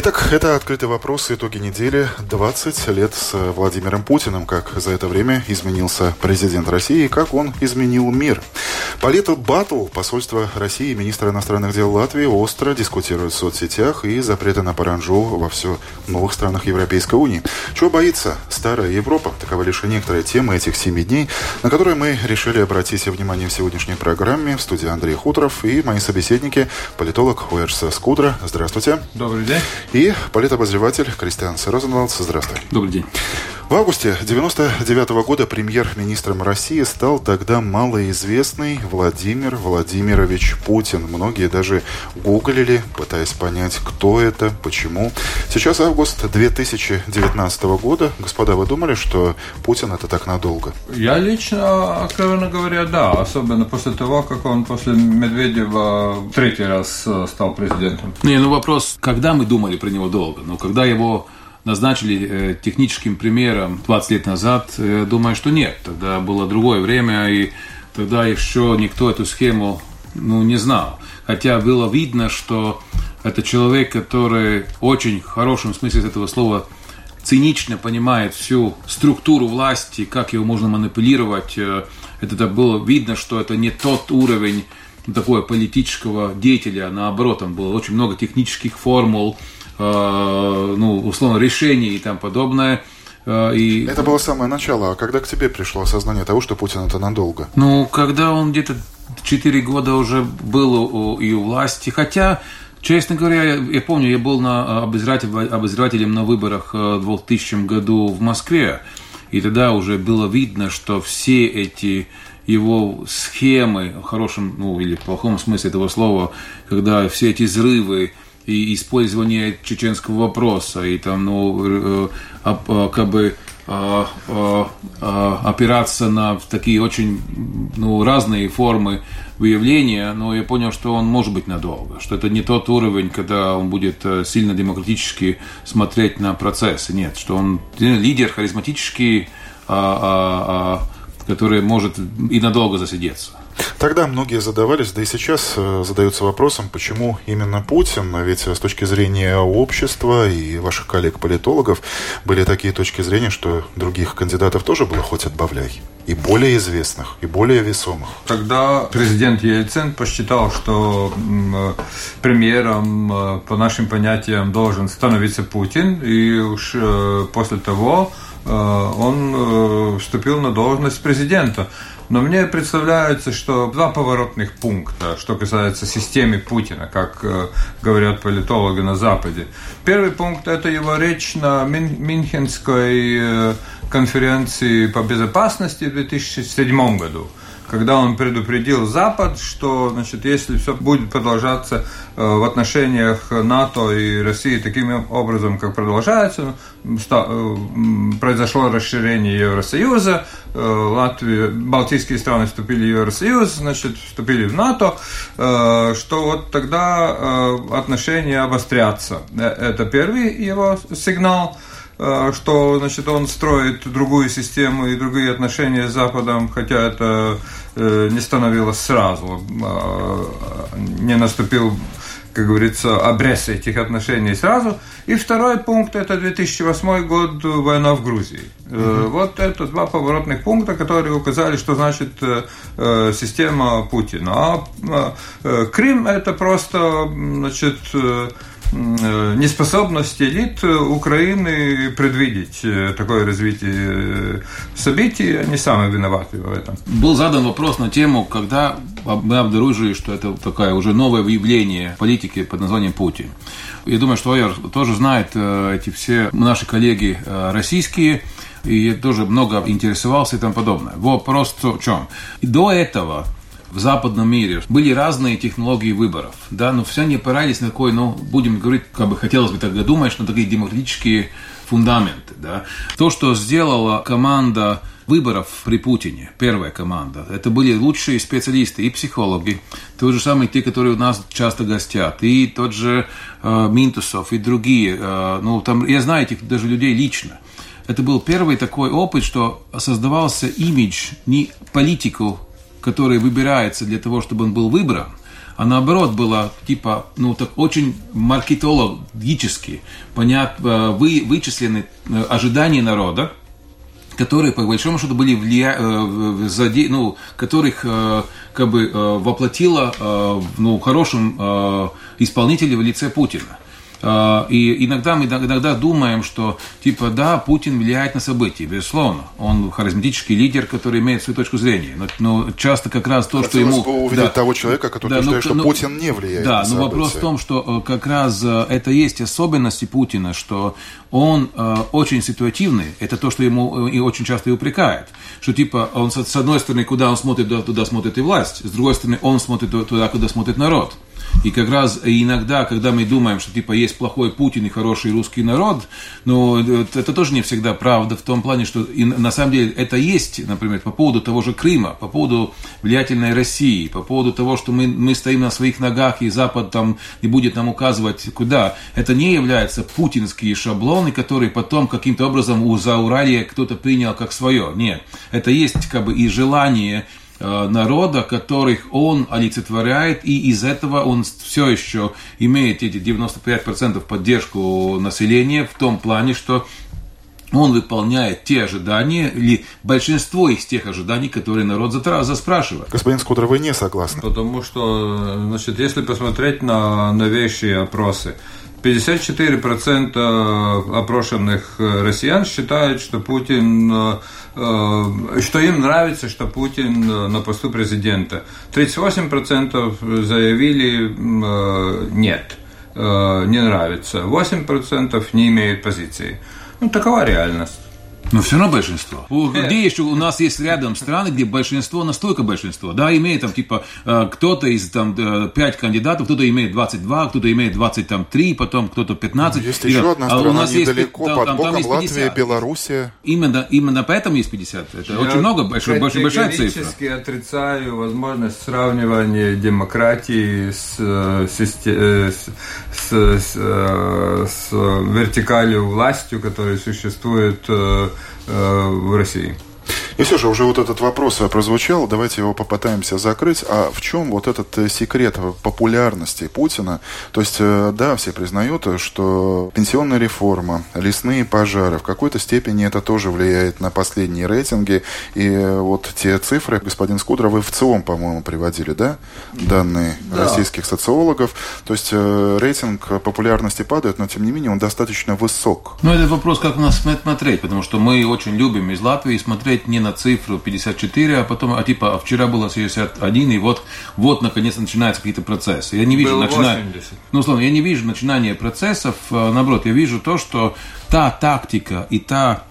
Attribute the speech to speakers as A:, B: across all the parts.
A: Итак, это «Открытый вопрос. Итоги недели. 20 лет с Владимиром Путиным. Как за это время изменился президент России и как он изменил мир. По лету батл посольство России и министра иностранных дел Латвии остро дискутируют в соцсетях и запреты на паранжу во все новых странах Европейской Унии. Чего боится старая Европа? Таковы лишь некоторые темы этих семи дней, на которые мы решили обратить внимание в сегодняшней программе. В студии Андрей Хуторов и мои собеседники, политолог Уэрс Скудра. Здравствуйте.
B: Добрый день.
A: И политобозреватель Кристиан Розенвалдс. Здравствуй.
B: Добрый день.
A: В августе 1999 -го года премьер-министром России стал тогда малоизвестный Владимир Владимирович Путин. Многие даже гуглили, пытаясь понять, кто это, почему. Сейчас август 2019 года. Господа, вы думали, что Путин это так надолго?
B: Я лично, откровенно говоря, да. Особенно после того, как он после Медведева третий раз э, стал президентом.
C: Не, ну вопрос, когда мы думали про него долго? Но когда его назначили э, техническим примером 20 лет назад, э, думаю, что нет. Тогда было другое время, и тогда еще никто эту схему ну, не знал. Хотя было видно, что это человек, который очень в хорошем смысле этого слова цинично понимает всю структуру власти, как его можно манипулировать. Э, это было видно, что это не тот уровень такого политического деятеля, наоборот, там было очень много технических формул, ну, условно, решений и там подобное.
A: Э, и... Это было самое начало. А когда к тебе пришло осознание того, что Путин это надолго?
C: Ну, когда он где-то 4 года уже был у, и у власти. Хотя, честно говоря, я, я помню, я был на обозреватель, обозревателем на выборах э, в 2000 году в Москве. И тогда уже было видно, что все эти его схемы, в хорошем, ну или в плохом смысле этого слова, когда все эти взрывы, и использование чеченского вопроса, и там, ну, э, как бы опираться на такие очень ну, разные формы выявления, но я понял, что он может быть надолго, что это не тот уровень, когда он будет э, сильно демократически смотреть на процессы. Нет, что он лидер харизматический, который может и надолго засидеться.
A: Тогда многие задавались, да и сейчас э, задаются вопросом, почему именно Путин, ведь с точки зрения общества и ваших коллег-политологов были такие точки зрения, что других кандидатов тоже было хоть отбавляй. И более известных, и более весомых.
B: Тогда президент Ельцин посчитал, что премьером э, по нашим понятиям должен становиться Путин, и уж э, после того он вступил на должность президента. Но мне представляется, что два поворотных пункта, что касается системы Путина, как э, говорят политологи на Западе. Первый пункт – это его речь на Мюнхенской э, конференции по безопасности в 2007 году когда он предупредил Запад, что значит, если все будет продолжаться э, в отношениях НАТО и России таким образом, как продолжается, э, произошло расширение Евросоюза, э, Латвия, Балтийские страны вступили в Евросоюз, значит, вступили в НАТО, что вот тогда отношения обострятся. Это первый его сигнал. Э, что значит, он строит другую систему и другие отношения с Западом, хотя это э, не становилось сразу, э, не наступил как говорится, обрез этих отношений сразу. И второй пункт – это 2008 год, война в Грузии. Угу. Вот это два поворотных пункта, которые указали, что значит система Путина. А Крым – это просто значит, Э, неспособность элит Украины предвидеть э, такое развитие событий, они сами виноваты в этом.
C: Был задан вопрос на тему, когда мы обнаружили, что это такое уже новое выявление политики под названием Путин. Я думаю, что Айер тоже знает э, эти все наши коллеги российские, и я тоже много интересовался и тому подобное. Вопрос в чем? До этого в западном мире были разные технологии выборов, да, но все они опирались на такой, ну, будем говорить, как бы хотелось бы тогда думать, что такие демократические фундаменты. Да. То, что сделала команда выборов при Путине, первая команда, это были лучшие специалисты и психологи, тот же самый те, которые у нас часто гостят, и тот же э, Минтусов, и другие. Э, ну, там, я знаю этих даже людей лично. Это был первый такой опыт, что создавался имидж не политику, который выбирается для того, чтобы он был выбран, а наоборот было типа, ну так очень маркетологически понят, э, вы, вычислены э, ожидания народа, которые по большому счету были влия... Э, заде... ну, которых как бы воплотила ну, хорошим исполнителем в лице Путина. А, и иногда мы иногда думаем, что типа да, Путин влияет на события, безусловно. Он харизматический лидер, который имеет свою точку зрения. Но, но часто как раз то,
A: Хотелось
C: что ему...
A: да, того человека, который да, утверждает, но, что но, Путин не влияет
C: да,
A: на события.
C: Да, но вопрос в том, что э, как раз э, это есть особенности Путина, что он э, очень ситуативный. Это то, что ему и очень часто и упрекает. Что типа он с одной стороны, куда он смотрит, туда смотрит и власть. С другой стороны, он смотрит туда, куда смотрит народ. И как раз иногда, когда мы думаем, что типа есть плохой Путин и хороший русский народ, но ну, это тоже не всегда правда в том плане, что и на самом деле это есть, например, по поводу того же Крыма, по поводу влиятельной России, по поводу того, что мы, мы стоим на своих ногах и Запад там не будет нам указывать куда. Это не является путинские шаблоны, которые потом каким-то образом у Зауралья кто-то принял как свое. Нет, это есть как бы и желание Э, народа, которых он олицетворяет, и из этого он все еще имеет эти 95% поддержку населения в том плане, что он выполняет те ожидания или большинство из тех ожиданий, которые народ заспрашивает.
A: Господин Скудер, вы не согласны?
B: Потому что, значит, если посмотреть на новейшие опросы, 54% опрошенных россиян считают, что Путин э, Э, что им нравится, что Путин э, на посту президента. 38% заявили э, нет, не нравится. 8% не имеют позиции. Ну, такова реальность.
C: Но все равно большинство. Где еще у нас есть рядом страны, где большинство настолько большинство, да, имеет там типа э, кто-то из там 5 кандидатов, кто-то имеет 22, кто-то имеет 23, потом кто-то 15.
A: Есть и, еще одна а страна у нас недалеко, есть, под там, боком, там Латвия, Белоруссия.
C: Именно, именно поэтому есть 50. Это Я очень много, большая, большая, большая цифра.
B: Я отрицаю возможность сравнивания демократии с, э, с, э, с, с, с вертикалью властью, которая существует Э, в России.
A: И все же уже вот этот вопрос прозвучал, давайте его попытаемся закрыть. А в чем вот этот э, секрет популярности Путина? То есть, э, да, все признают, что пенсионная реформа, лесные пожары, в какой-то степени это тоже влияет на последние рейтинги. И вот те цифры, господин Скудров, вы в ЦИОМ, по-моему, приводили, да? Данные да. российских социологов. То есть рейтинг популярности падает, но тем не менее он достаточно высок.
C: Ну, это вопрос, как нас смотреть, потому что мы очень любим из Латвии смотреть не на на цифру 54, а потом, а типа, а вчера было 61, и вот, вот наконец начинаются какие-то процессы. Я не вижу начинания, ну, условно, я не вижу начинания процессов, а, наоборот, я вижу то, что та тактика и та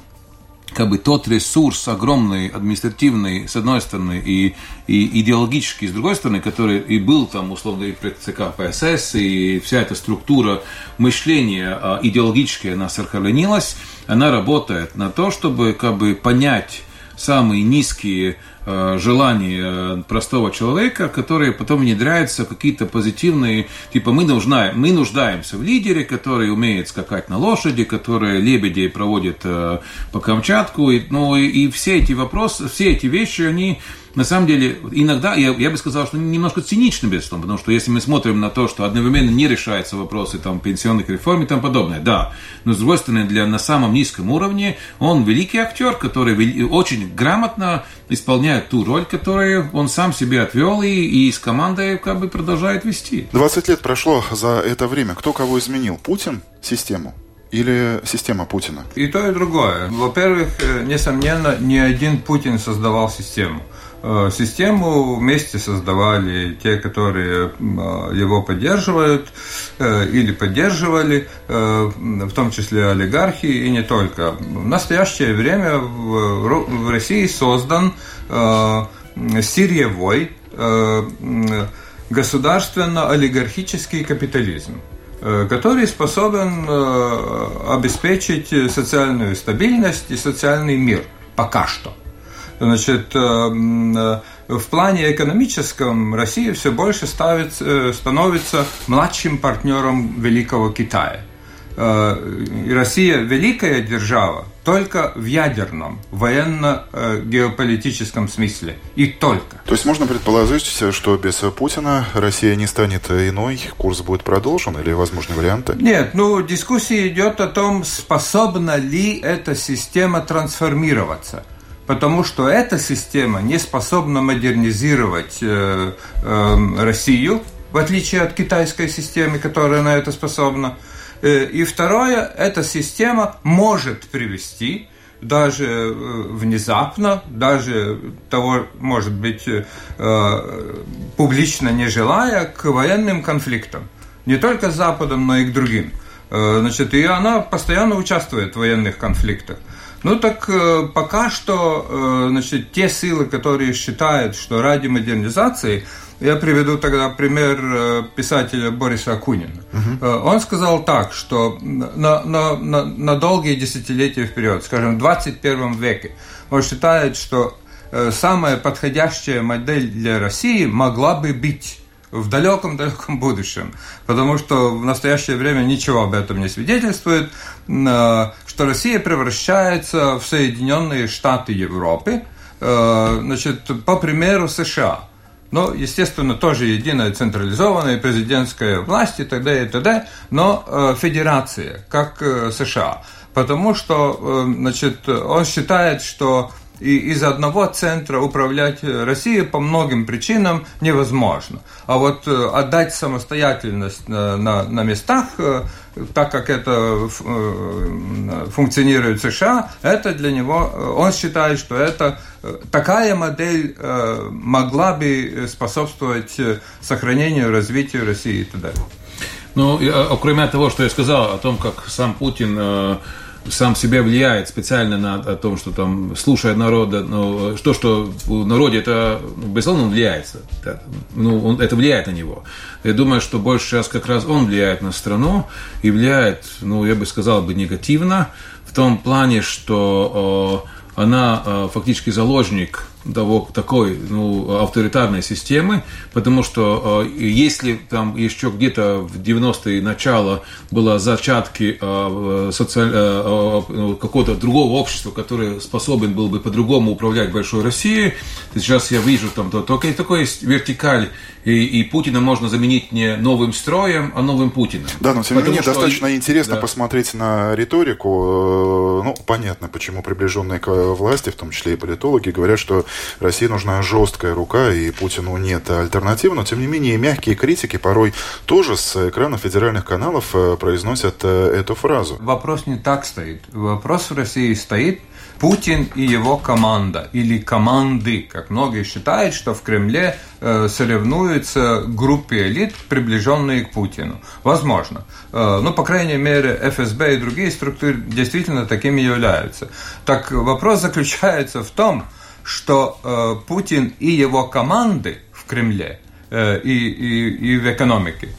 C: как бы тот ресурс огромный, административный, с одной стороны, и, и идеологический, с другой стороны, который и был там, условно, и при ЦК ПСС, и вся эта структура мышления а, идеологическая, она сохранилась, она работает на то, чтобы как бы понять самые низкие э, желания простого человека, которые потом внедряются в какие-то позитивные, типа мы, нужна, мы нуждаемся в лидере, который умеет скакать на лошади, который лебедей проводит э, по Камчатку, и, ну и, и все эти вопросы, все эти вещи, они на самом деле, иногда, я, я бы сказал, что немножко цинично, безусловно, потому что если мы смотрим на то, что одновременно не решаются вопросы там, пенсионных реформ и тому подобное, да, но с другой стороны, для, на самом низком уровне он великий актер, который очень грамотно исполняет ту роль, которую он сам себе отвел и, и с командой как бы продолжает вести.
A: 20 лет прошло за это время. Кто кого изменил? Путин систему? или система Путина?
B: И то, и другое. Во-первых, э, несомненно, не один Путин создавал систему. Э, систему вместе создавали те, которые э, его поддерживают э, или поддерживали, в том числе олигархи и не только. В настоящее время в России создан сырьевой государственно-олигархический капитализм. который способен обеспечить социальную стабильность и социальный мир. Пока что. Значит, в плане экономическом Россия все больше ставит, становится младшим партнером Великого Китая. Россия великая держава, только в ядерном, военно-геополитическом смысле. И только.
A: То есть можно предположить, что без Путина Россия не станет иной, курс будет продолжен или возможны варианты?
B: Нет, ну дискуссия идет о том, способна ли эта система трансформироваться. Потому что эта система не способна модернизировать э, э, Россию, в отличие от китайской системы, которая на это способна. Э, и второе, эта система может привести даже э, внезапно, даже того, может быть, э, публично не желая, к военным конфликтам. Не только с Западом, но и к другим. Значит, и она постоянно участвует в военных конфликтах. Ну так пока что значит, те силы, которые считают, что ради модернизации я приведу тогда пример э, писателя Бориса Акунина. Угу. Он сказал так, что на, на, на, на долгие десятилетия вперед, скажем, в 21 веке, он считает, что э, самая подходящая модель для России могла бы быть в далеком-далеком будущем, потому что в настоящее время ничего об этом не свидетельствует, что Россия превращается в Соединенные Штаты Европы, значит, по примеру США – но, естественно, тоже единая централизованная президентская власть и т.д. и т.д., но э, федерация, как э, США. Потому что, э, значит, он считает, что и из одного центра управлять Россией по многим причинам невозможно. А вот э, отдать самостоятельность на, на, на местах, э, так как это э, функционирует в США, это для него, он считает, что это такая модель могла бы способствовать сохранению, развитию России и далее.
C: Ну, кроме того, что я сказал о том, как сам Путин сам себя влияет специально на о том, что там слушая народа, ну, то, что в народе это, ну, безусловно, он влияется. Ну, он, это влияет на него. Я думаю, что больше сейчас как раз он влияет на страну и влияет, ну, я бы сказал бы, негативно, в том плане, что э, она э, фактически заложник того, такой ну, авторитарной системы, потому что э, если там еще где-то в 90-е начало было зачатки э, социаль... э, э, какого-то другого общества, которое способен был бы по-другому управлять большой Россией, то сейчас я вижу там то, только такой есть вертикаль, и, и Путина можно заменить не новым строем, а новым Путиным.
A: Да, но тем не менее достаточно интересно да. посмотреть на риторику. Э, ну, понятно, почему приближенные к власти, в том числе и политологи, говорят, что России нужна жесткая рука, и Путину нет альтернативы, но тем не менее мягкие критики порой тоже с экрана федеральных каналов э, произносят э, эту фразу.
B: Вопрос не так стоит. Вопрос в России стоит, Путин и его команда, или команды, как многие считают, что в Кремле э, соревнуются группе элит, приближенные к Путину. Возможно. Э, ну, по крайней мере, ФСБ и другие структуры действительно такими являются. Так вопрос заключается в том, что э, Путин и его команды в Кремле э, и, и, и в экономике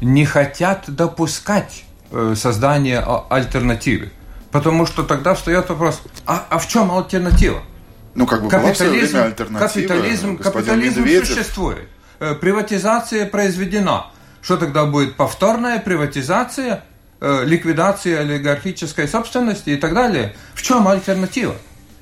B: не хотят допускать э, создание альтернативы. Потому что тогда встает вопрос, а, а в чем альтернатива?
A: Ну, как бы капитализм, была альтернатива.
B: Капитализм, капитализм существует. Э, приватизация произведена. Что тогда будет? Повторная приватизация, э, ликвидация олигархической собственности и так далее. В чем альтернатива?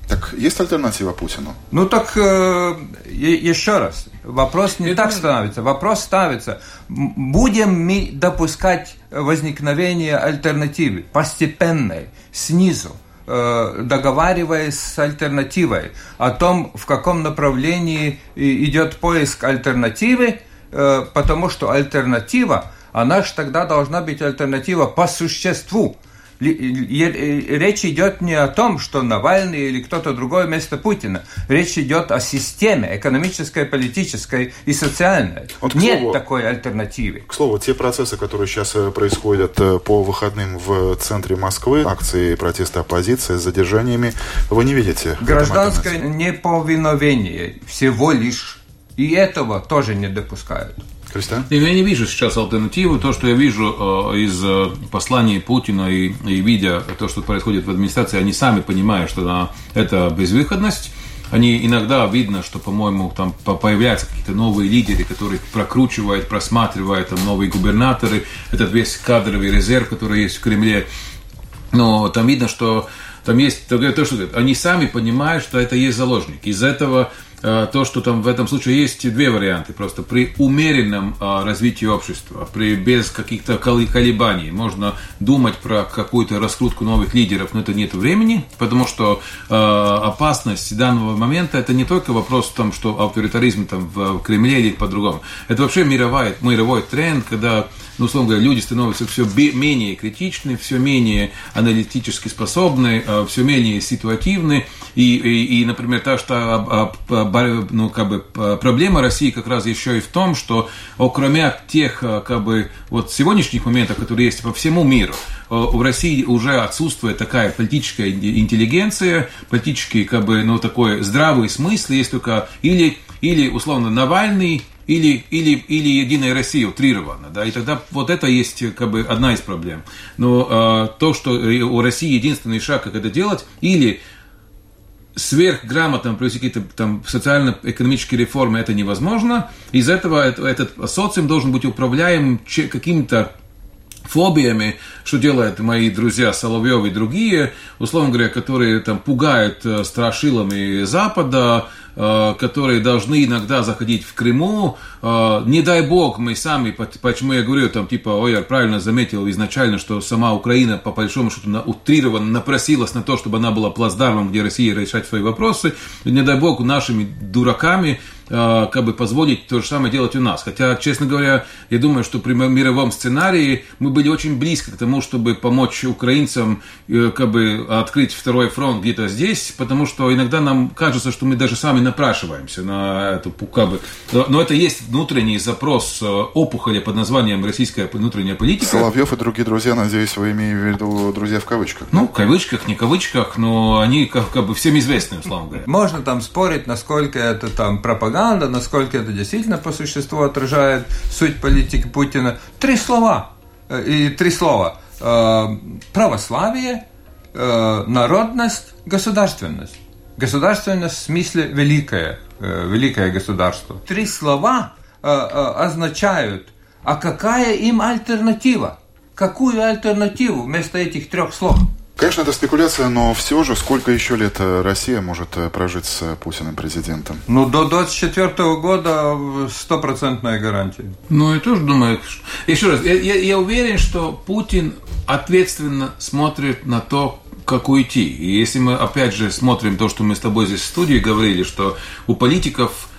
A: Так есть альтернатива Путину?
B: Ну так э, еще раз, вопрос не Это... так становится. Вопрос ставится, будем мы допускать возникновение альтернативы постепенной, снизу, э, договариваясь с альтернативой о том, в каком направлении идет поиск альтернативы, э, потому что альтернатива, она же тогда должна быть альтернатива по существу, речь идет не о том, что Навальный или кто-то другой вместо Путина. Речь идет о системе экономической, политической и социальной. Вот, Нет слову, такой альтернативы.
A: К слову, те процессы, которые сейчас э, происходят э, по выходным в центре Москвы, акции протеста оппозиции с задержаниями, вы не видите?
B: Гражданское неповиновение всего лишь. И этого тоже не допускают.
A: Кристиан?
C: Я не вижу сейчас альтернативы. То, что я вижу э, из э, посланий Путина и, и видя то, что происходит в администрации, они сами понимают, что это безвыходность. Они иногда видно, что, по-моему, там появляются какие-то новые лидеры, которые прокручивают, просматривают, там новые губернаторы, этот весь кадровый резерв, который есть в Кремле. Но там видно, что там есть то, что они сами понимают, что это есть заложник. Из этого то, что там в этом случае есть две варианты. Просто при умеренном э, развитии общества, при, без каких-то колебаний, можно думать про какую-то раскрутку новых лидеров, но это нет времени, потому что э, опасность данного момента это не только вопрос том, что авторитаризм там в Кремле или по-другому. Это вообще мировой, мировой тренд, когда ну, условно говоря, люди становятся все менее критичны, все менее аналитически способны, все менее ситуативны. И, и, и например, та, что ну, как бы, проблема России как раз еще и в том, что кроме тех э, как бы, вот сегодняшних моментов, которые есть по всему миру, э, у России уже отсутствует такая политическая интеллигенция, политический, как бы, ну, такой здравый смысл, есть только или, или условно, Навальный, или, или, или Единая Россия утрированно, да, и тогда вот это есть как бы одна из проблем. Но э, то, что у России единственный шаг, как это делать, или сверхграмотно провести какие-то там социально-экономические реформы, это невозможно. Из этого этот социум должен быть управляем каким-то фобиями, что делают мои друзья Соловьев и другие, условно говоря, которые там пугают э, страшилами Запада, которые должны иногда заходить в Крыму. Э, не дай бог, мы сами, почему я говорю, там, типа, ой, я правильно заметил изначально, что сама Украина, по большому счету, утрированно напросилась на то, чтобы она была плацдармом, где Россия решать свои вопросы. Не дай бог, нашими дураками Э, как бы позволить то же самое делать у нас. Хотя, честно говоря, я думаю, что при мировом сценарии мы были очень близко к тому, чтобы помочь украинцам э, как бы открыть второй фронт где-то здесь, потому что иногда нам кажется, что мы даже сами напрашиваемся на эту как бы. Но это есть внутренний запрос э, опухоли под названием российская внутренняя политика.
A: Соловьев и другие друзья, надеюсь, вы имеете в виду друзья в кавычках?
C: Ну, в кавычках, не кавычках, но они как, как бы всем известны, условно говоря.
B: Можно там спорить, насколько это там пропаганда насколько это действительно по существу отражает суть политики Путина. Три слова. Э, и три слова. Э, православие, народность, государственность. Государственность в смысле великое, великое государство. Три слова означают, а какая им альтернатива? Какую альтернативу вместо этих трех слов?
A: Конечно, это спекуляция, но все же, сколько еще лет э, Россия может э, прожить с э, Путиным президентом?
B: Ну, до 24 года стопроцентная гарантия.
C: Ну, я тоже думаю, еще раз, я, я, я уверен, что Путин ответственно смотрит на то, как уйти. И если мы, опять же, смотрим то, что мы с тобой здесь в студии говорили, что у политиков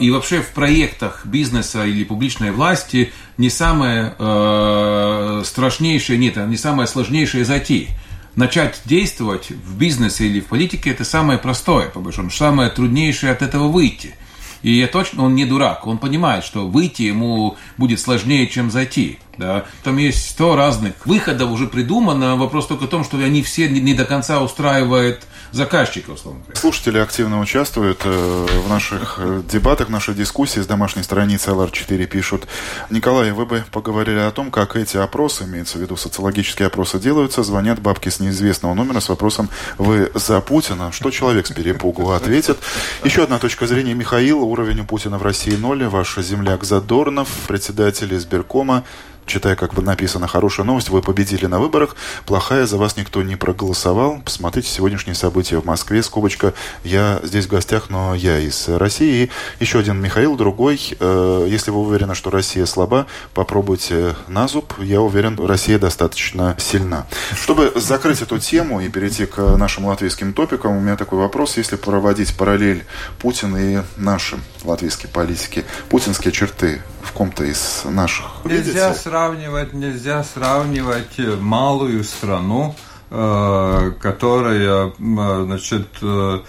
C: и вообще в проектах бизнеса или публичной власти не самое э, страшнейшее, нет, не самое сложнейшее зайти начать действовать в бизнесе или в политике, это самое простое, по большому самое труднейшее от этого выйти. И я точно, он не дурак, он понимает, что выйти ему будет сложнее, чем зайти. Да? Там есть сто разных выходов уже придумано, вопрос только в том, что они все не до конца устраивают заказчика, условно говоря.
A: Слушатели активно участвуют э, в наших э, дебатах, в нашей дискуссии. С домашней страницы LR4 пишут. Николай, вы бы поговорили о том, как эти опросы, имеется в виду социологические опросы, делаются. Звонят бабки с неизвестного номера с вопросом «Вы за Путина?» Что человек с перепугу ответит? Еще одна точка зрения. Михаил, уровень у Путина в России ноль. Ваш земляк Задорнов, председатель избиркома, читая, как бы написано, хорошая новость, вы победили на выборах, плохая, за вас никто не проголосовал. Посмотрите сегодняшние события в Москве, скобочка, я здесь в гостях, но я из России. Еще один Михаил, другой. Э, если вы уверены, что Россия слаба, попробуйте на зуб. Я уверен, Россия достаточно сильна. Чтобы закрыть эту тему и перейти к нашим латвийским топикам, у меня такой вопрос. Если проводить параллель Путин и наши латвийские политики, путинские черты в ком-то из наших
B: Нельзя видите? сравнивать, нельзя сравнивать малую страну, э, которая, значит, э,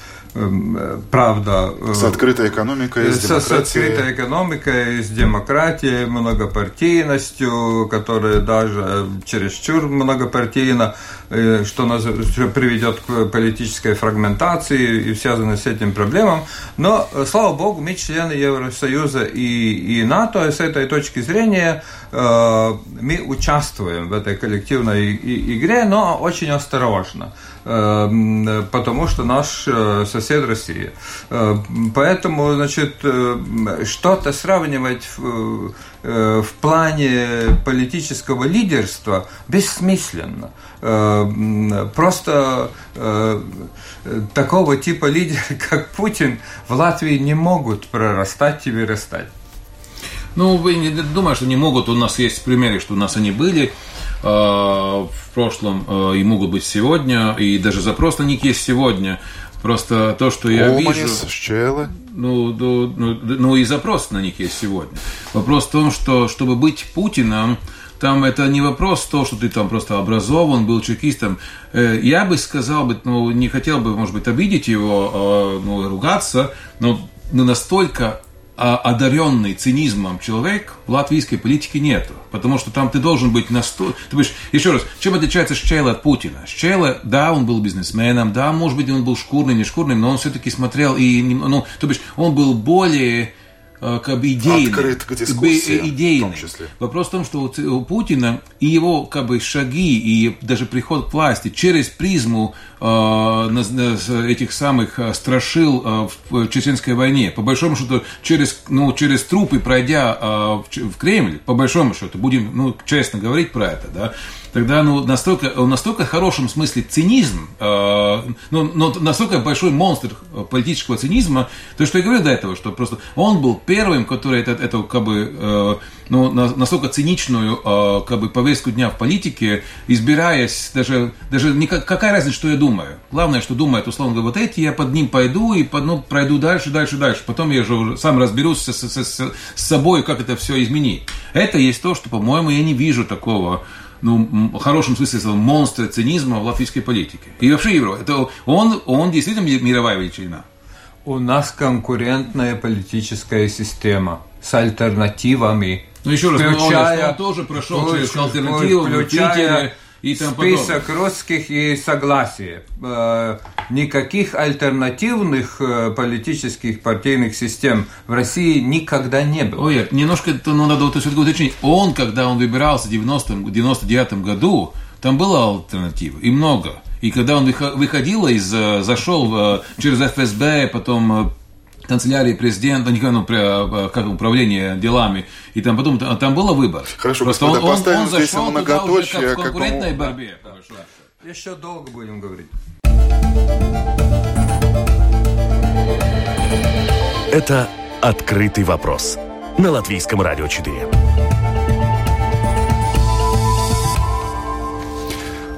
B: правда.
A: С открытой экономикой, с,
B: с, с открытой экономикой, с демократией, многопартийностью, которая даже чересчур многопартийна, что, нас, что приведет к политической фрагментации и связаны с этим проблемам. Но, слава богу, мы члены Евросоюза и, и НАТО, и с этой точки зрения мы участвуем в этой коллективной игре, но очень осторожно. Эм, потому что наш э, сосед Россия. Э, поэтому, значит, э, что-то сравнивать в, в плане политического лидерства бессмысленно. Просто такого типа лидера, как Путин, в Латвии не могут прорастать и вырастать.
C: Ну, вы не думаете, что не могут. У нас есть примеры, что у нас они были. Э, в прошлом э, и могут быть сегодня, и даже запрос на них есть сегодня. Просто то, что я вижу...
A: Щелы.
C: Ну, ну, ну, ну, и запрос на них есть сегодня. Вопрос в том, что чтобы быть Путиным, там это не вопрос то, что ты там просто образован, был чекистом. Э, я бы сказал, бы, ну, не хотел бы, может быть, обидеть его, ну, ругаться, но, но настолько а одаренный цинизмом человек в латвийской политике нету. Потому что там ты должен быть настолько... Ты будешь... Еще раз, чем отличается Шчейла от Путина? Шчейла, да, он был бизнесменом, да, может быть, он был шкурным, не шкурным, но он все-таки смотрел и... Ну, то бишь, он был более как бы идейный.
A: Открыт к дискуссии,
C: идейный. в том числе. Вопрос в том, что у Путина и его как бы шаги, и даже приход к власти через призму э, этих самых э, страшил э, в Чеченской войне, по большому счету, через, ну, через трупы пройдя э, в, в Кремль, по большому счету, будем ну, честно говорить про это, да, тогда ну, настолько, настолько в хорошем смысле цинизм, э, ну, но настолько большой монстр политического цинизма, то, что я говорил до этого, что просто он был первым, который это, это как бы, э, ну, настолько циничную э, как бы повестку дня в политике, избираясь даже, даже не, какая разница, что я думаю. Главное, что думает, условно говоря, вот эти, я под ним пойду и под, ну, пройду дальше, дальше, дальше. Потом я же сам разберусь с, с, с, с собой, как это все изменить. Это есть то, что, по-моему, я не вижу такого ну, в хорошем смысле монстра цинизма в латвийской политике. И вообще Европа. Это он, он действительно мировая величина.
B: У нас конкурентная политическая система с альтернативами.
C: Ну, еще раз, включая, он тоже прошел через альтернативу в Питере и там
B: Список подобное. русских и согласие. Э, никаких альтернативных э, политических партийных систем в России никогда не было.
C: Ой, немножко это ну, надо все-таки уточнить. Он, когда он выбирался в 90 99 году, там была альтернатива, и много. И когда он выходил из, э, зашел через ФСБ, потом канцелярии президента, ну, как управление делами, и там потом там было выбор.
A: Хорошо, Просто господа, он, поставим он, он здесь многоточие.
C: Как в конкурентной какому... борьбе.
B: Еще долго будем говорить.
D: Это «Открытый вопрос» на Латвийском радио 4.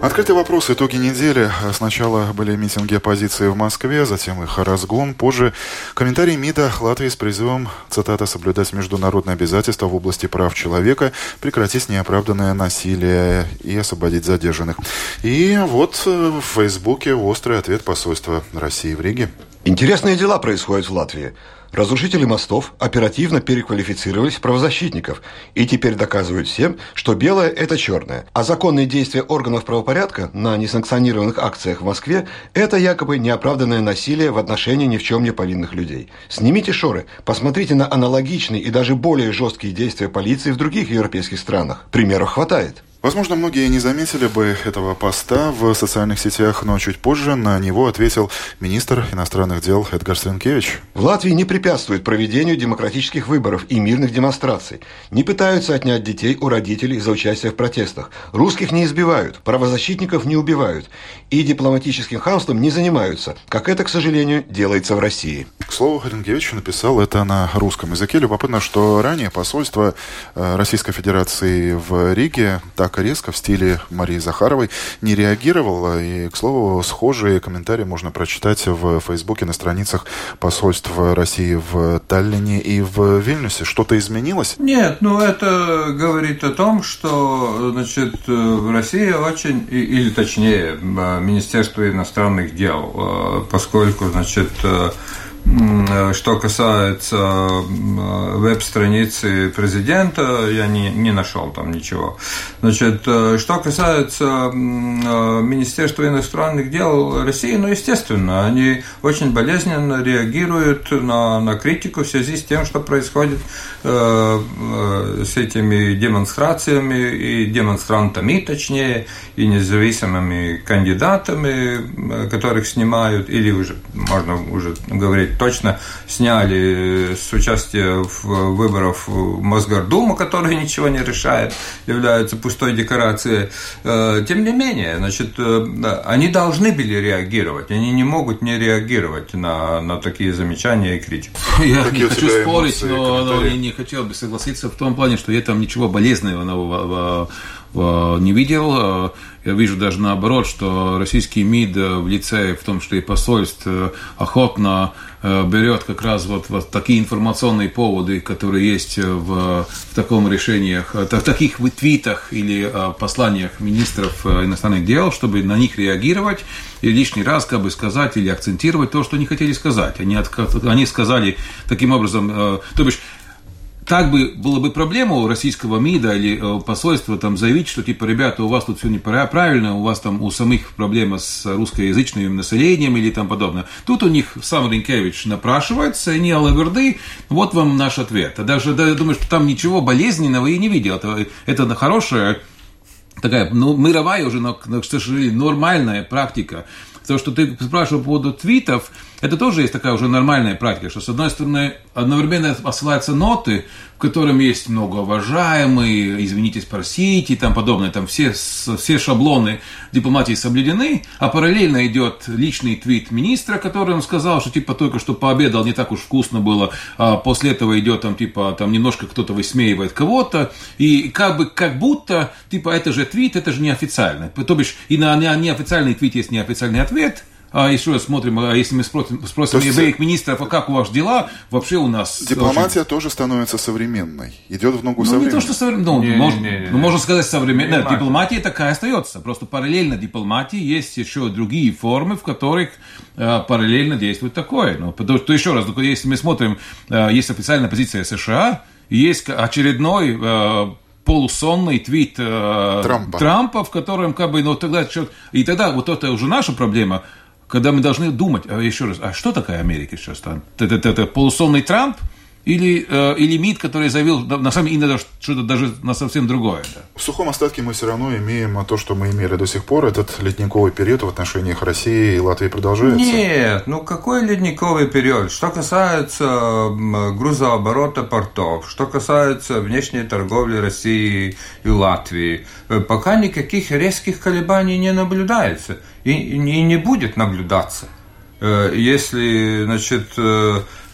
A: Открытый вопрос. Итоги недели. Сначала были митинги оппозиции в Москве, затем их разгон. Позже комментарий МИДа Латвии с призывом, цитата, соблюдать международные обязательства в области прав человека, прекратить неоправданное насилие и освободить задержанных. И вот э, в Фейсбуке острый ответ посольства России в Риге.
E: Интересные дела происходят в Латвии. Разрушители мостов оперативно переквалифицировались в правозащитников и теперь доказывают всем, что белое – это черное. А законные действия органов правопорядка на несанкционированных акциях в Москве – это якобы неоправданное насилие в отношении ни в чем не повинных людей. Снимите шоры, посмотрите на аналогичные и даже более жесткие действия полиции в других европейских странах. Примеров хватает.
A: Возможно, многие не заметили бы этого поста в социальных сетях, но чуть позже на него ответил министр иностранных дел Эдгар Свинкевич.
E: В Латвии не препятствует проведению демократических выборов и мирных демонстраций. Не пытаются отнять детей у родителей за участие в протестах. Русских не избивают, правозащитников не убивают. И дипломатическим хамством не занимаются, как это, к сожалению, делается в России.
A: К слову, Хренкевич написал это на русском языке. Любопытно, что ранее посольство э, Российской Федерации в Риге так так резко в стиле Марии Захаровой не реагировал. И, к слову, схожие комментарии можно прочитать в Фейсбуке на страницах посольств России в Таллине и в Вильнюсе. Что-то изменилось?
B: Нет, ну это говорит о том, что значит, в России очень, или точнее, Министерство иностранных дел, поскольку значит, Э, что касается веб-страницы президента, я не, не нашел там ничего. Значит, э, что касается э, Министерства иностранных дел России, ну, естественно, они очень болезненно реагируют на, на критику в связи с тем, что происходит с этими демонстрациями и демонстрантами, точнее, и независимыми кандидатами, которых снимают, или уже, можно уже говорить, точно сняли с участия в выборах в Мосгордуму, которые ничего не решает, являются пустой декорацией. Э, тем не менее, значит, э, они должны были реагировать, они не могут не реагировать на, на такие замечания и критику.
C: Я Какие не хочу спорить, но, но я не хотел бы согласиться в том плане, что я там ничего болезненного не видел. Я вижу даже наоборот, что российский МИД в лице, в том числе и посольств, охотно Э, берет как раз вот, вот такие информационные поводы, которые есть в, в таком решениях, в таких твитах или э, посланиях министров э, иностранных дел, чтобы на них реагировать и лишний раз как бы сказать или акцентировать то, что они хотели сказать. Они, они сказали таким образом, то бишь так бы было бы проблема у российского МИДа или э, посольства там заявить, что типа, ребята, у вас тут все неправильно, у вас там у самих проблема с русскоязычным населением или там подобное. Тут у них сам Ренкевич напрашивается, и не алаверды, вот вам наш ответ. А даже, да, я думаю, что там ничего болезненного и не видел. Это, это хорошая такая, ну, мировая уже, но, к сожалению, нормальная практика. То, что ты спрашивал по поводу твитов, это тоже есть такая уже нормальная практика, что, с одной стороны, одновременно посылаются ноты, в котором есть многоуважаемые, извините, спросите и там подобное, там все, все шаблоны дипломатии соблюдены, а параллельно идет личный твит министра, который он сказал, что типа только что пообедал, не так уж вкусно было, а после этого идет там типа там немножко кто-то высмеивает кого-то, и как бы как будто типа это же твит, это же неофициально. То бишь и на неофициальный твит есть неофициальный ответ, еще раз смотрим, а если мы спросим, спросим есть, евреев министра, а как у вас дела, вообще у нас...
A: Дипломатия очень... тоже становится современной, идет в ногу ну, со временем.
C: не то, что современной, ну, не, можно, не, не, не. ну, можно сказать современная. Да, дипломатия такая остается, просто параллельно дипломатии есть еще другие формы, в которых э, параллельно действует такое. Ну, то, то еще раз, если мы смотрим, э, есть официальная позиция США, есть очередной э, полусонный твит э, Трампа. Трампа, в котором как бы, ну тогда и тогда вот это уже наша проблема – когда мы должны думать, а еще раз, а что такое Америка сейчас? Это, это, это полусонный Трамп? Или, э, или МИД, который заявил на самом деле что-то даже на совсем другое. Да.
A: В сухом остатке мы все равно имеем то, что мы имели до сих пор. Этот ледниковый период в отношениях России и Латвии продолжается?
B: Нет, ну какой ледниковый период? Что касается грузооборота портов, что касается внешней торговли России и Латвии, э, пока никаких резких колебаний не наблюдается и, и не будет наблюдаться. Э, если, значит,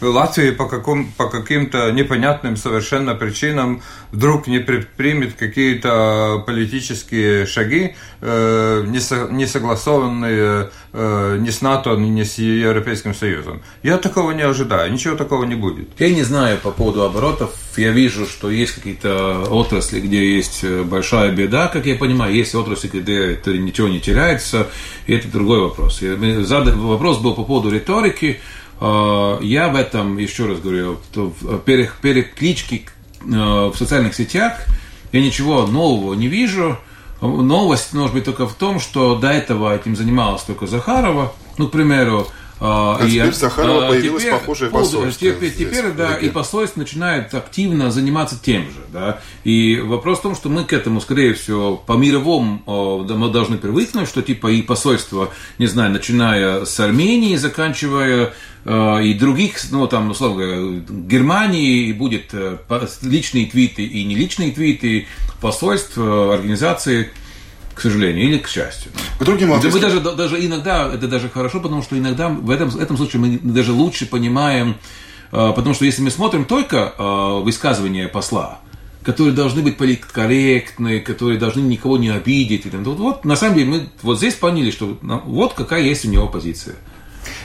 B: Латвия по, каком, по каким-то непонятным совершенно причинам вдруг не предпримет какие-то политические шаги, э, не, со, не согласованные э, ни с НАТО, ни с Европейским Союзом. Я такого не ожидаю, ничего такого не будет.
C: Я не знаю по поводу оборотов. Я вижу, что есть какие-то отрасли, где есть большая беда, как я понимаю. Есть отрасли, где это ничего не теряется, и это другой вопрос. Вопрос был по поводу риторики. А, я в этом, еще раз говорю, в перекличке э, в социальных сетях я ничего нового не вижу. Новость может быть только в том, что до этого этим занималась только Захарова. Ну, к примеру,
A: а, а и, теперь Захарова а, появилась теперь, похожая посольство.
C: Теперь, теперь да, и посольство начинает активно заниматься тем же. Да. И вопрос в том, что мы к этому, скорее всего, по мировому мы должны привыкнуть, что типа и посольство, не знаю, начиная с Армении, заканчивая э, и других, ну там, условно говоря, Германии будет э, личные твиты и не личные твиты посольств, организации – к сожалению, или к счастью.
A: К другим
C: мы даже, даже иногда, это даже хорошо, потому что иногда в этом, в этом случае мы даже лучше понимаем, э, потому что если мы смотрим только э, высказывание посла, которые должны быть политкорректны, которые должны никого не обидеть. Вот, вот на самом деле мы вот здесь поняли, что ну, вот какая есть у него позиция.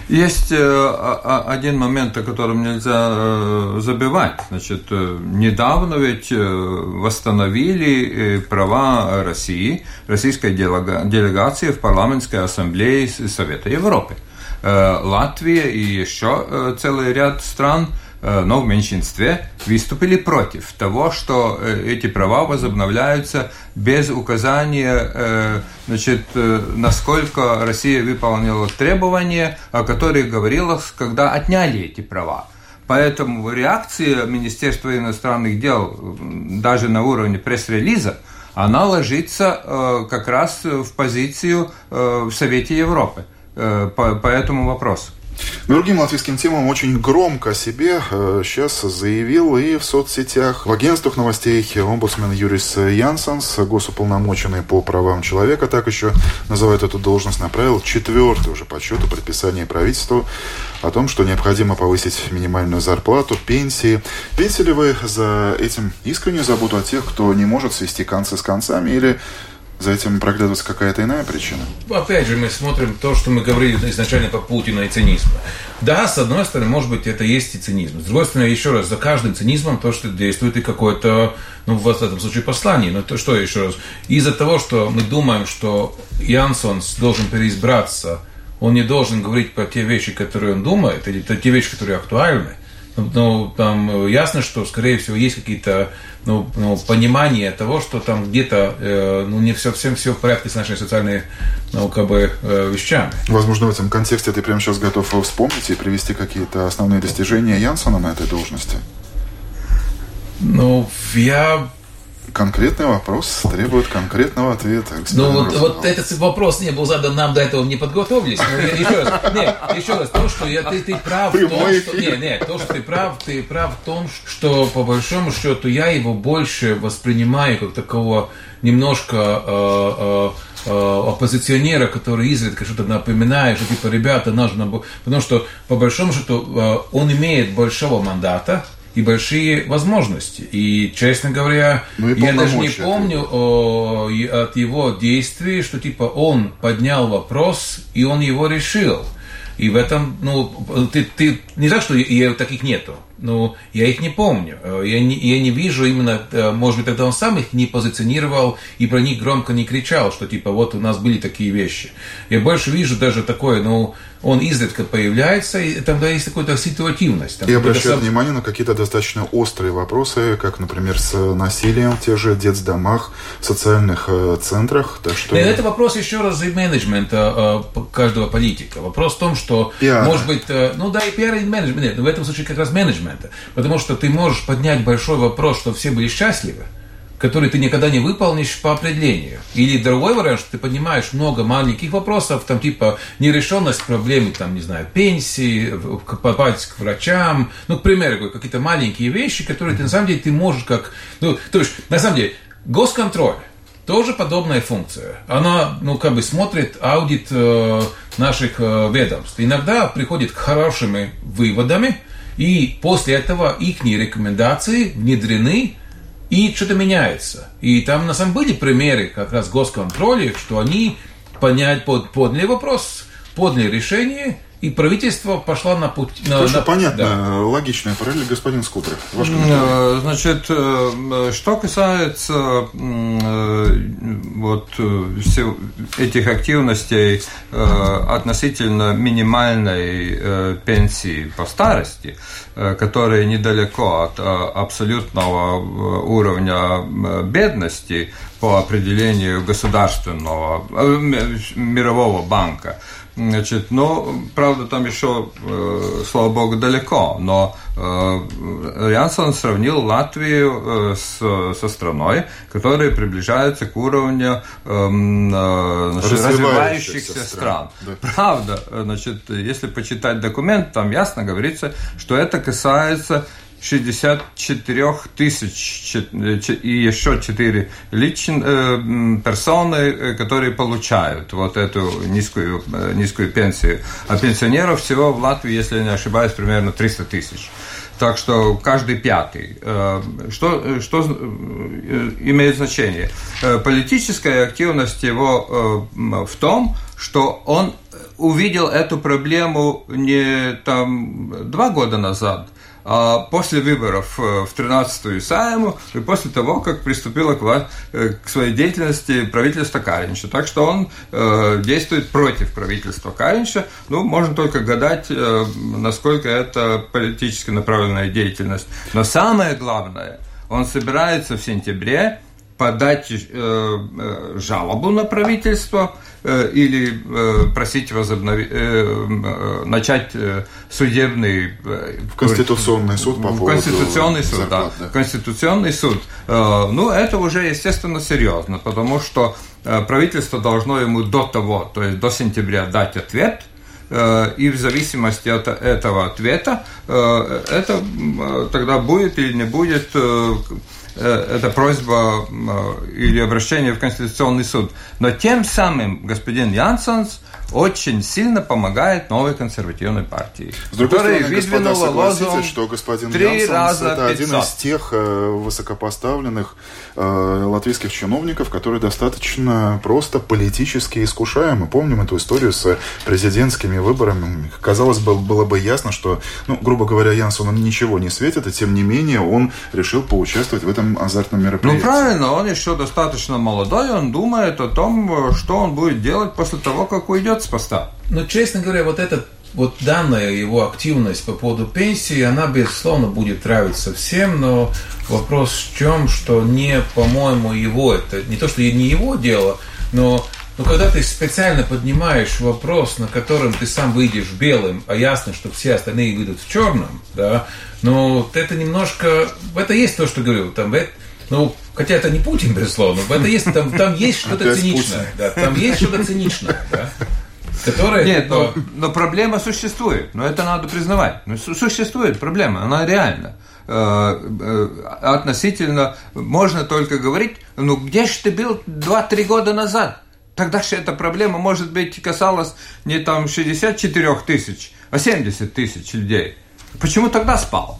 B: Есть э, один момент, о котором нельзя э, забывать. Значит, э, недавно ведь восстановили права России, российской делегации в парламентской ассамблее Совета Европы. Латвия и еще целый ряд стран – но в меньшинстве, выступили против того, что э, эти права возобновляются без указания, э, значит, насколько Россия выполнила требования, о которых говорилось, когда отняли эти права. Поэтому реакция Министерства иностранных дел даже на уровне пресс-релиза, она ложится как раз в позицию в Совете Европы по, по этому вопросу.
A: Другим латвийским темам очень громко о себе сейчас заявил и в соцсетях, в агентствах новостей омбудсмен Юрис Янсенс, госуполномоченный по правам человека, так еще называют эту должность, направил четвертый уже по счету предписание правительству о том, что необходимо повысить минимальную зарплату, пенсии. Видите ли вы за этим искреннюю заботу о тех, кто не может свести концы с концами или за этим проглядывается какая-то иная причина?
C: Опять же, мы смотрим то, что мы говорили изначально по Путину и цинизму. Да, с одной стороны, может быть, это есть и цинизм. С другой стороны, еще раз, за каждым цинизмом то, что действует и какое-то, ну, в этом случае, послание. Но то, что еще раз? Из-за того, что мы думаем, что Янсонс должен переизбраться, он не должен говорить про те вещи, которые он думает, или те вещи, которые актуальны, ну, там ясно, что, скорее всего, есть какие-то ну, ну, понимание того, что там где-то э, ну, не совсем все в порядке с нашими социальными ну, как бы, э, вещами.
A: Возможно, в этом контексте ты прямо сейчас готов вспомнить и привести какие-то основные достижения Янсона на этой должности?
C: Ну, я
A: конкретный вопрос требует конкретного ответа.
C: Ну вот, вот этот вопрос не был задан, нам до этого не подготовились. Но я, еще раз, нет, еще раз, то, что я, ты, ты прав в том, что, нет, нет, то, что ты прав, ты прав в том, что по большому счету я его больше воспринимаю как такого немножко э, э, э, оппозиционера, который изредка что-то напоминает, что типа, ребята, нужно... Потому что, по большому счету, э, он имеет большого мандата, и большие возможности. И, честно говоря, ну, и я даже не помню о, от его действий, что типа он поднял вопрос и он его решил. И в этом, ну, ты, ты не так, что я, таких нету. Ну, я их не помню. Э, я не, я не вижу именно, э, может быть, тогда он сам их не позиционировал и про них громко не кричал, что типа вот у нас были такие вещи. Я больше вижу даже такое, ну, он изредка появляется, и тогда есть какая-то ситуативность. Там
A: и обращает сам... внимание на какие-то достаточно острые вопросы, как, например, с насилием в тех же детсдомах, социальных э, центрах. Так что...
C: Это вопрос еще раз и менеджмента каждого политика. Вопрос в том, что, пиар. может быть, ну да, и пиар, и менеджмент, но в этом случае как раз менеджмент менеджмента. Потому что ты можешь поднять большой вопрос, что все были счастливы, который ты никогда не выполнишь по определению. Или другой вариант, что ты поднимаешь много маленьких вопросов, там типа нерешенность проблемы, там, не знаю, пенсии, попасть к врачам, ну, к примеру, какие-то маленькие вещи, которые ты на самом деле ты можешь как... Ну, то есть, на самом деле, госконтроль, тоже подобная функция. Она, ну, как бы смотрит аудит э, наших э, ведомств. Иногда приходит к хорошими выводами, и после этого их рекомендации внедрены, и что-то меняется. И там на самом были примеры как раз госконтроля, что они понять, под, подняли вопрос, подняли решение, и правительство пошло на путь...
A: Хорошо, на, понятно. Да. Логичная параллель, господин Скудрев.
B: Э, значит, э, что касается э, вот всех этих активностей относительно минимальной пенсии по старости, которые недалеко от абсолютного уровня бедности по определению государственного мирового банка, Значит, ну, правда, там еще, э, слава богу, далеко, но э, Янсон сравнил Латвию э, с, со страной, которая приближается к уровню эм, значит, развивающихся стран. стран. Да. Правда, значит, если почитать документ, там ясно говорится, что это касается 64 тысяч и еще 4 личн, э, персоны, э, которые получают вот эту низкую, э, низкую пенсию. А пенсионеров всего в Латвии, если я не ошибаюсь, примерно 300 тысяч. Так что каждый пятый. Э, что, что э, имеет значение? Политическая активность его в том, что он увидел эту проблему не там два года назад, после выборов э, в 13-ю Сайму и после того, как приступило к, э, своей деятельности правительство Каринча. Так что он э, действует против правительства Каринча. Ну, можно только гадать, насколько это политически направленная деятельность. Но самое главное, он собирается в сентябре подать э, э, жалобу на правительство э, или просить возобновить, начать судебный...
A: Э, Конституционный суд по поводу
B: Конституционный суд, зарплат, да. да. Конституционный суд. Ну, это уже, естественно, серьезно, потому что правительство должно ему до того, то есть до сентября дать ответ, и в зависимости от этого ответа это тогда будет или не будет Э, эта просьба э, или обращение в Конституционный суд. Но тем самым господин Янсенс очень сильно помогает новой консервативной партии.
A: С другой стороны, господа, согласитесь, что господин Три Янсенс это 500. один из тех э, высокопоставленных э, латвийских чиновников, которые достаточно просто политически искушаемы. Помним эту историю с президентскими выборами. Казалось бы, было бы ясно, что, ну, грубо говоря, Янсону ничего не светит, и тем не менее он решил поучаствовать в этом азартном мероприятии.
B: Ну, правильно, он еще достаточно молодой, он думает о том, что он будет делать после того, как уйдет с поста.
C: Но, честно говоря, вот этот вот данная его активность по поводу пенсии, она, безусловно, будет нравиться всем, но вопрос в чем, что не, по-моему, его, это не то, что не его дело, но но когда ты специально поднимаешь вопрос, на котором ты сам выйдешь белым, а ясно, что все остальные выйдут в черном, да, ну, это немножко, это есть то, что говорю, там, это, ну, хотя это не Путин, безусловно, это есть, там, там есть что-то циничное, да, там есть что-то циничное, да.
B: Которая, Нет, но, но проблема существует, но это надо признавать. Ну, существует проблема, она реальна. Э, э, относительно можно только говорить, ну где же ты был 2-3 года назад? Тогда же эта проблема, может быть, касалась не там 64 тысяч, а 70 тысяч людей. Почему тогда спал?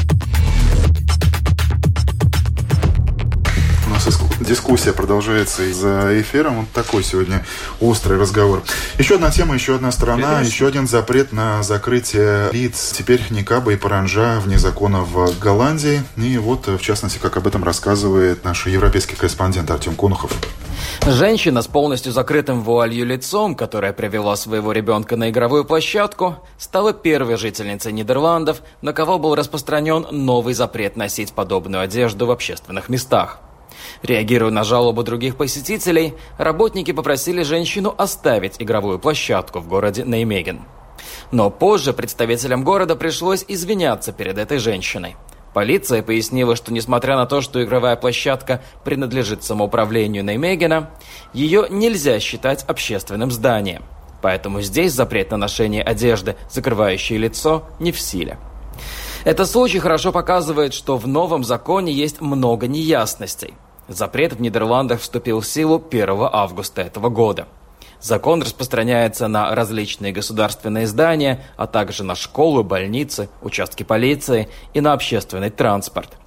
A: Дискуссия продолжается и за эфиром. Вот такой сегодня острый разговор. Еще одна тема, еще одна страна, Конечно. еще один запрет на закрытие лиц. Теперь никаба и паранжа вне закона в Голландии. И вот, в частности, как об этом рассказывает наш европейский корреспондент Артем Конухов.
F: Женщина с полностью закрытым вуалью лицом, которая привела своего ребенка на игровую площадку, стала первой жительницей Нидерландов, на кого был распространен новый запрет носить подобную одежду в общественных местах. Реагируя на жалобу других посетителей, работники попросили женщину оставить игровую площадку в городе Неймеген. Но позже представителям города пришлось извиняться перед этой женщиной. Полиция пояснила, что несмотря на то, что игровая площадка принадлежит самоуправлению Неймегена, ее нельзя считать общественным зданием. Поэтому здесь запрет на ношение одежды, закрывающей лицо, не в силе. Этот случай хорошо показывает, что в новом законе есть много неясностей. Запрет в Нидерландах вступил в силу 1 августа этого года. Закон распространяется на различные государственные здания, а также на школы, больницы, участки полиции и на общественный транспорт.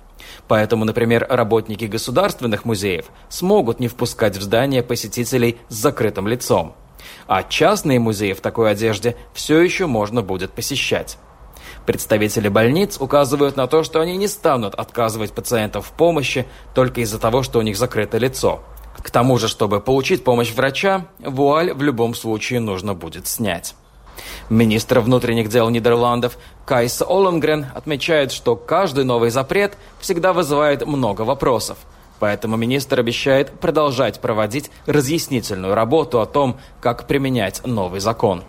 F: Поэтому, например, работники государственных музеев смогут не впускать в здание посетителей с закрытым лицом. А частные музеи в такой одежде все еще можно будет посещать. Представители больниц указывают на то, что они не станут отказывать пациентам в помощи только из-за того, что у них закрыто лицо. К тому же, чтобы получить помощь врача, вуаль в любом случае нужно будет снять. Министр внутренних дел Нидерландов Кайс Оленгрен отмечает, что каждый новый запрет всегда вызывает много вопросов. Поэтому министр обещает продолжать проводить разъяснительную работу о том, как применять новый закон.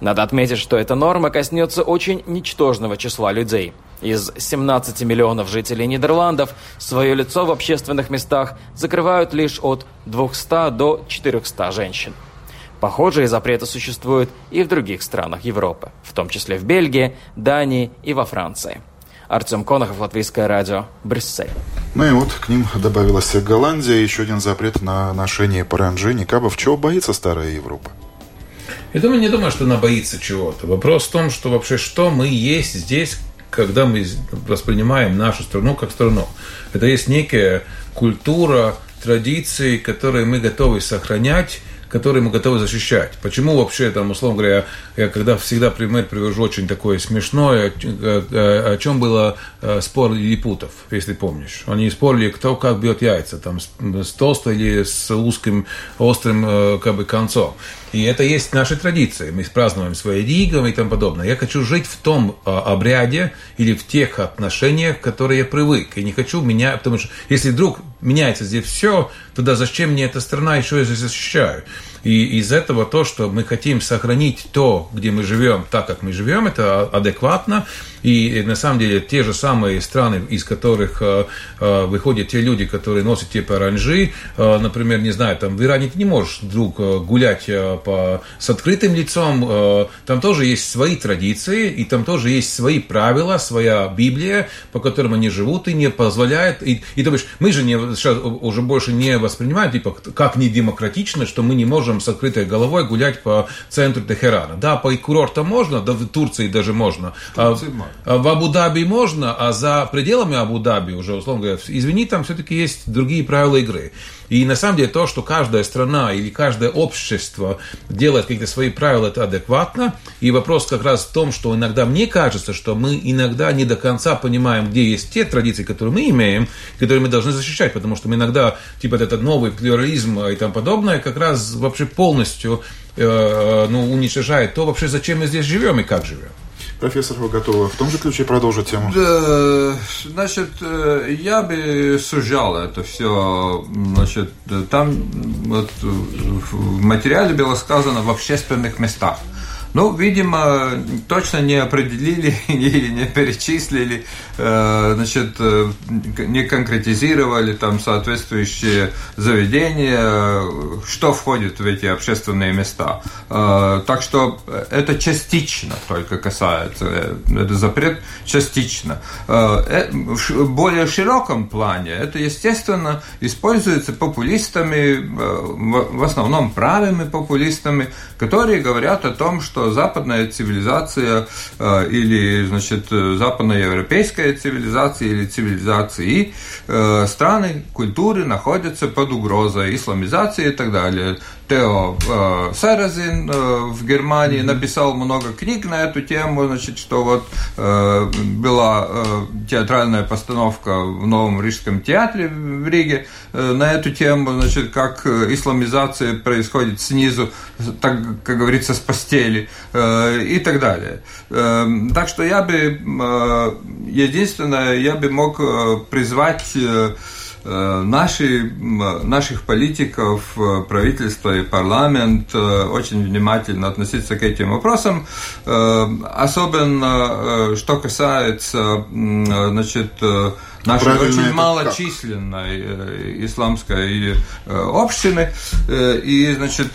F: Надо отметить, что эта норма коснется очень ничтожного числа людей. Из 17 миллионов жителей Нидерландов свое лицо в общественных местах закрывают лишь от 200 до 400 женщин. Похожие запреты существуют и в других странах Европы, в том числе в Бельгии, Дании и во Франции. Артем Конохов, Латвийское радио, Брюссель.
A: Ну и вот к ним добавилась Голландия, еще один запрет на ношение паранджи, никабов. Чего боится старая Европа?
C: Я думаю, не думаю, что она боится чего-то. Вопрос в том, что вообще что мы есть здесь, когда мы воспринимаем нашу страну как страну. Это есть некая культура, традиции, которые мы готовы сохранять, которые мы готовы защищать. Почему вообще, там, условно говоря, я когда всегда пример привожу очень такое смешное, о, чем было э, спор лилипутов, если помнишь. Они спорили, кто как бьет яйца, там, с толстой или с узким, острым э, как бы, концом. И это есть наши традиции. Мы празднуем свои ригы и тому подобное. Я хочу жить в том а, обряде или в тех отношениях, которые я привык. И не хочу менять, потому что если вдруг меняется здесь все, тогда зачем мне эта страна, еще я здесь защищаю? И из этого то, что мы хотим сохранить то, где мы живем, так как мы живем, это адекватно. И на самом деле те же самые страны, из которых э, э, выходят те люди, которые носят те э, например, не знаю, там в Иране ты не можешь вдруг гулять по, с открытым лицом, там тоже есть свои традиции, и там тоже есть свои правила, своя Библия, по которым они живут и не позволяет. И, и то есть мы же не, сейчас уже больше не воспринимаем, типа, как не демократично, что мы не можем с открытой головой гулять по центру Техерана. Да, по курортам можно, да в Турции даже можно. Турции а, а в Абу-Даби можно, а за пределами Абу-Даби уже, условно говоря, извини, там все-таки есть другие правила игры. И на самом деле то, что каждая страна или каждое общество делает какие-то свои правила, это адекватно. И вопрос как раз в том, что иногда мне кажется, что мы иногда не до конца понимаем, где есть те традиции, которые мы имеем, которые мы должны защищать, потому что мы иногда, типа, этот новый плюрализм и тому подобное, как раз вообще полностью э, ну, уничтожает то вообще, зачем мы здесь живем и как живем.
A: Профессор, вы готовы в том же ключе продолжить тему?
B: Да, значит, э, я бы сужал это все. Значит, там вот, в материале было сказано в общественных местах. Ну, видимо, точно не определили или не перечислили, э, значит, э, не конкретизировали там соответствующие заведения, что входит в эти общественные места. Э, так что это частично только касается, это запрет частично. В более широком плане это, естественно, используется популистами, в основном правыми популистами, которые говорят о том, что западная цивилизация э, или, значит, западноевропейская цивилизация или цивилизации э, страны, культуры находятся под угрозой исламизации и так далее. Тео э, Саразин э, в Германии mm-hmm. написал много книг на эту тему, значит, что вот э, была э, театральная постановка в Новом Рижском театре в Риге э, на эту тему, значит, как исламизация происходит снизу, так, как говорится, с постели э, и так далее. Э, так что я бы, э, единственное, я бы мог призвать Э, наши, наших политиков, э, правительство и парламент э, очень внимательно относиться к этим вопросам, особенно что касается значит, нашей Правильно очень малочисленной исламской общины. И, значит,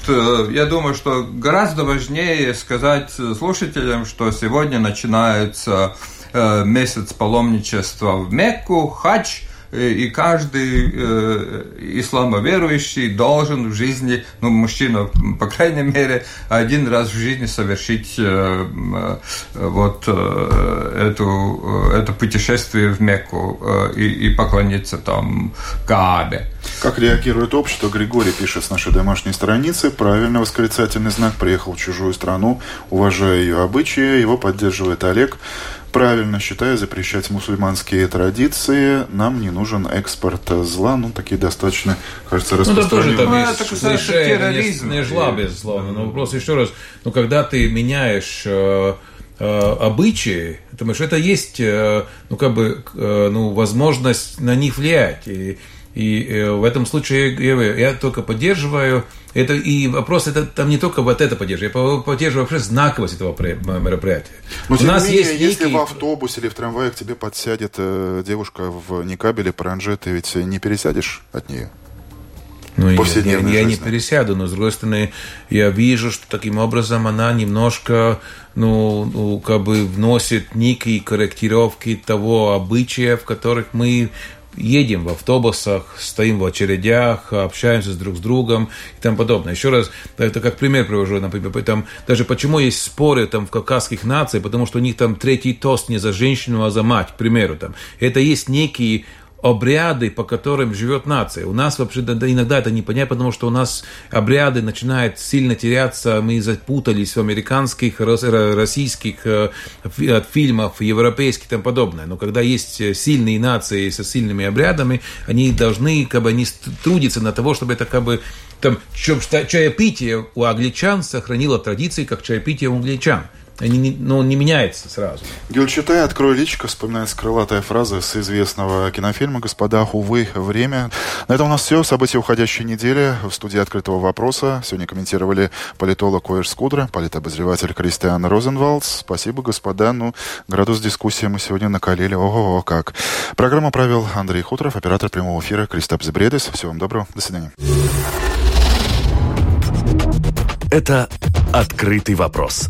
B: я думаю, что гораздо важнее сказать слушателям, что сегодня начинается месяц паломничества в Мекку, хадж – Э, и каждый э, исламоверующий должен в жизни, ну, мужчина, по крайней мере, один раз в жизни совершить э, э, вот э, эту, это путешествие в Мекку э, и, и поклониться там Каабе.
A: Как реагирует общество? Григорий пишет с нашей домашней страницы. Правильно, восклицательный знак. Приехал в чужую страну, уважая ее обычаи. Его поддерживает Олег правильно считаю запрещать мусульманские традиции. Нам не нужен экспорт зла. Ну, такие достаточно, кажется, распространенные. Ну,
C: да, тоже там есть ну, терроризм. Не, не зла, безусловно. Но вопрос еще раз. Ну, когда ты меняешь э, э, обычаи, потому что это есть, э, ну, как бы, э, ну, возможность на них влиять. И, И э, в этом случае я, я только поддерживаю. Это, и вопрос, это там не только вот это поддерживаю, я поддерживаю вообще знаковость этого мероприятия.
A: Но, У нас менее, есть если некий... в автобусе или в трамвае к тебе подсядет э, девушка в никабе или паранже, ты ведь не пересядешь от нее?
C: Ну, я, я, я не пересяду, но с другой стороны, я вижу, что таким образом она немножко, ну, ну как бы вносит некие корректировки того обычая, в которых мы едем в автобусах, стоим в очередях, общаемся друг с другом и тому подобное. Еще раз, это как пример привожу, например, там, даже почему есть споры там, в кавказских нациях, потому что у них там третий тост не за женщину, а за мать, к примеру. Там. Это есть некие обряды, по которым живет нация. У нас вообще да, иногда это непонятно, потому что у нас обряды начинают сильно теряться, мы запутались в американских, российских э, фильмов, европейских и тому подобное. Но когда есть сильные нации со сильными обрядами, они должны как бы, не трудиться на того, чтобы это как бы там, чаепитие у англичан сохранило традиции, как чаепитие у англичан. Они не, ну, он не меняется сразу.
A: Гюль, читая «Открой личико», вспоминается крылатая фраза с известного кинофильма «Господа, увы, время». На этом у нас все. События уходящей недели. В студии «Открытого вопроса» сегодня комментировали политолог Коэш Скудра, политобозреватель Кристиан Розенвалдс. Спасибо, господа. Ну, градус дискуссии мы сегодня накалили. Ого-го, как. Программу провел Андрей Хуторов, оператор прямого эфира Кристап Зебредес. Всего вам доброго. До свидания.
D: Это «Открытый вопрос»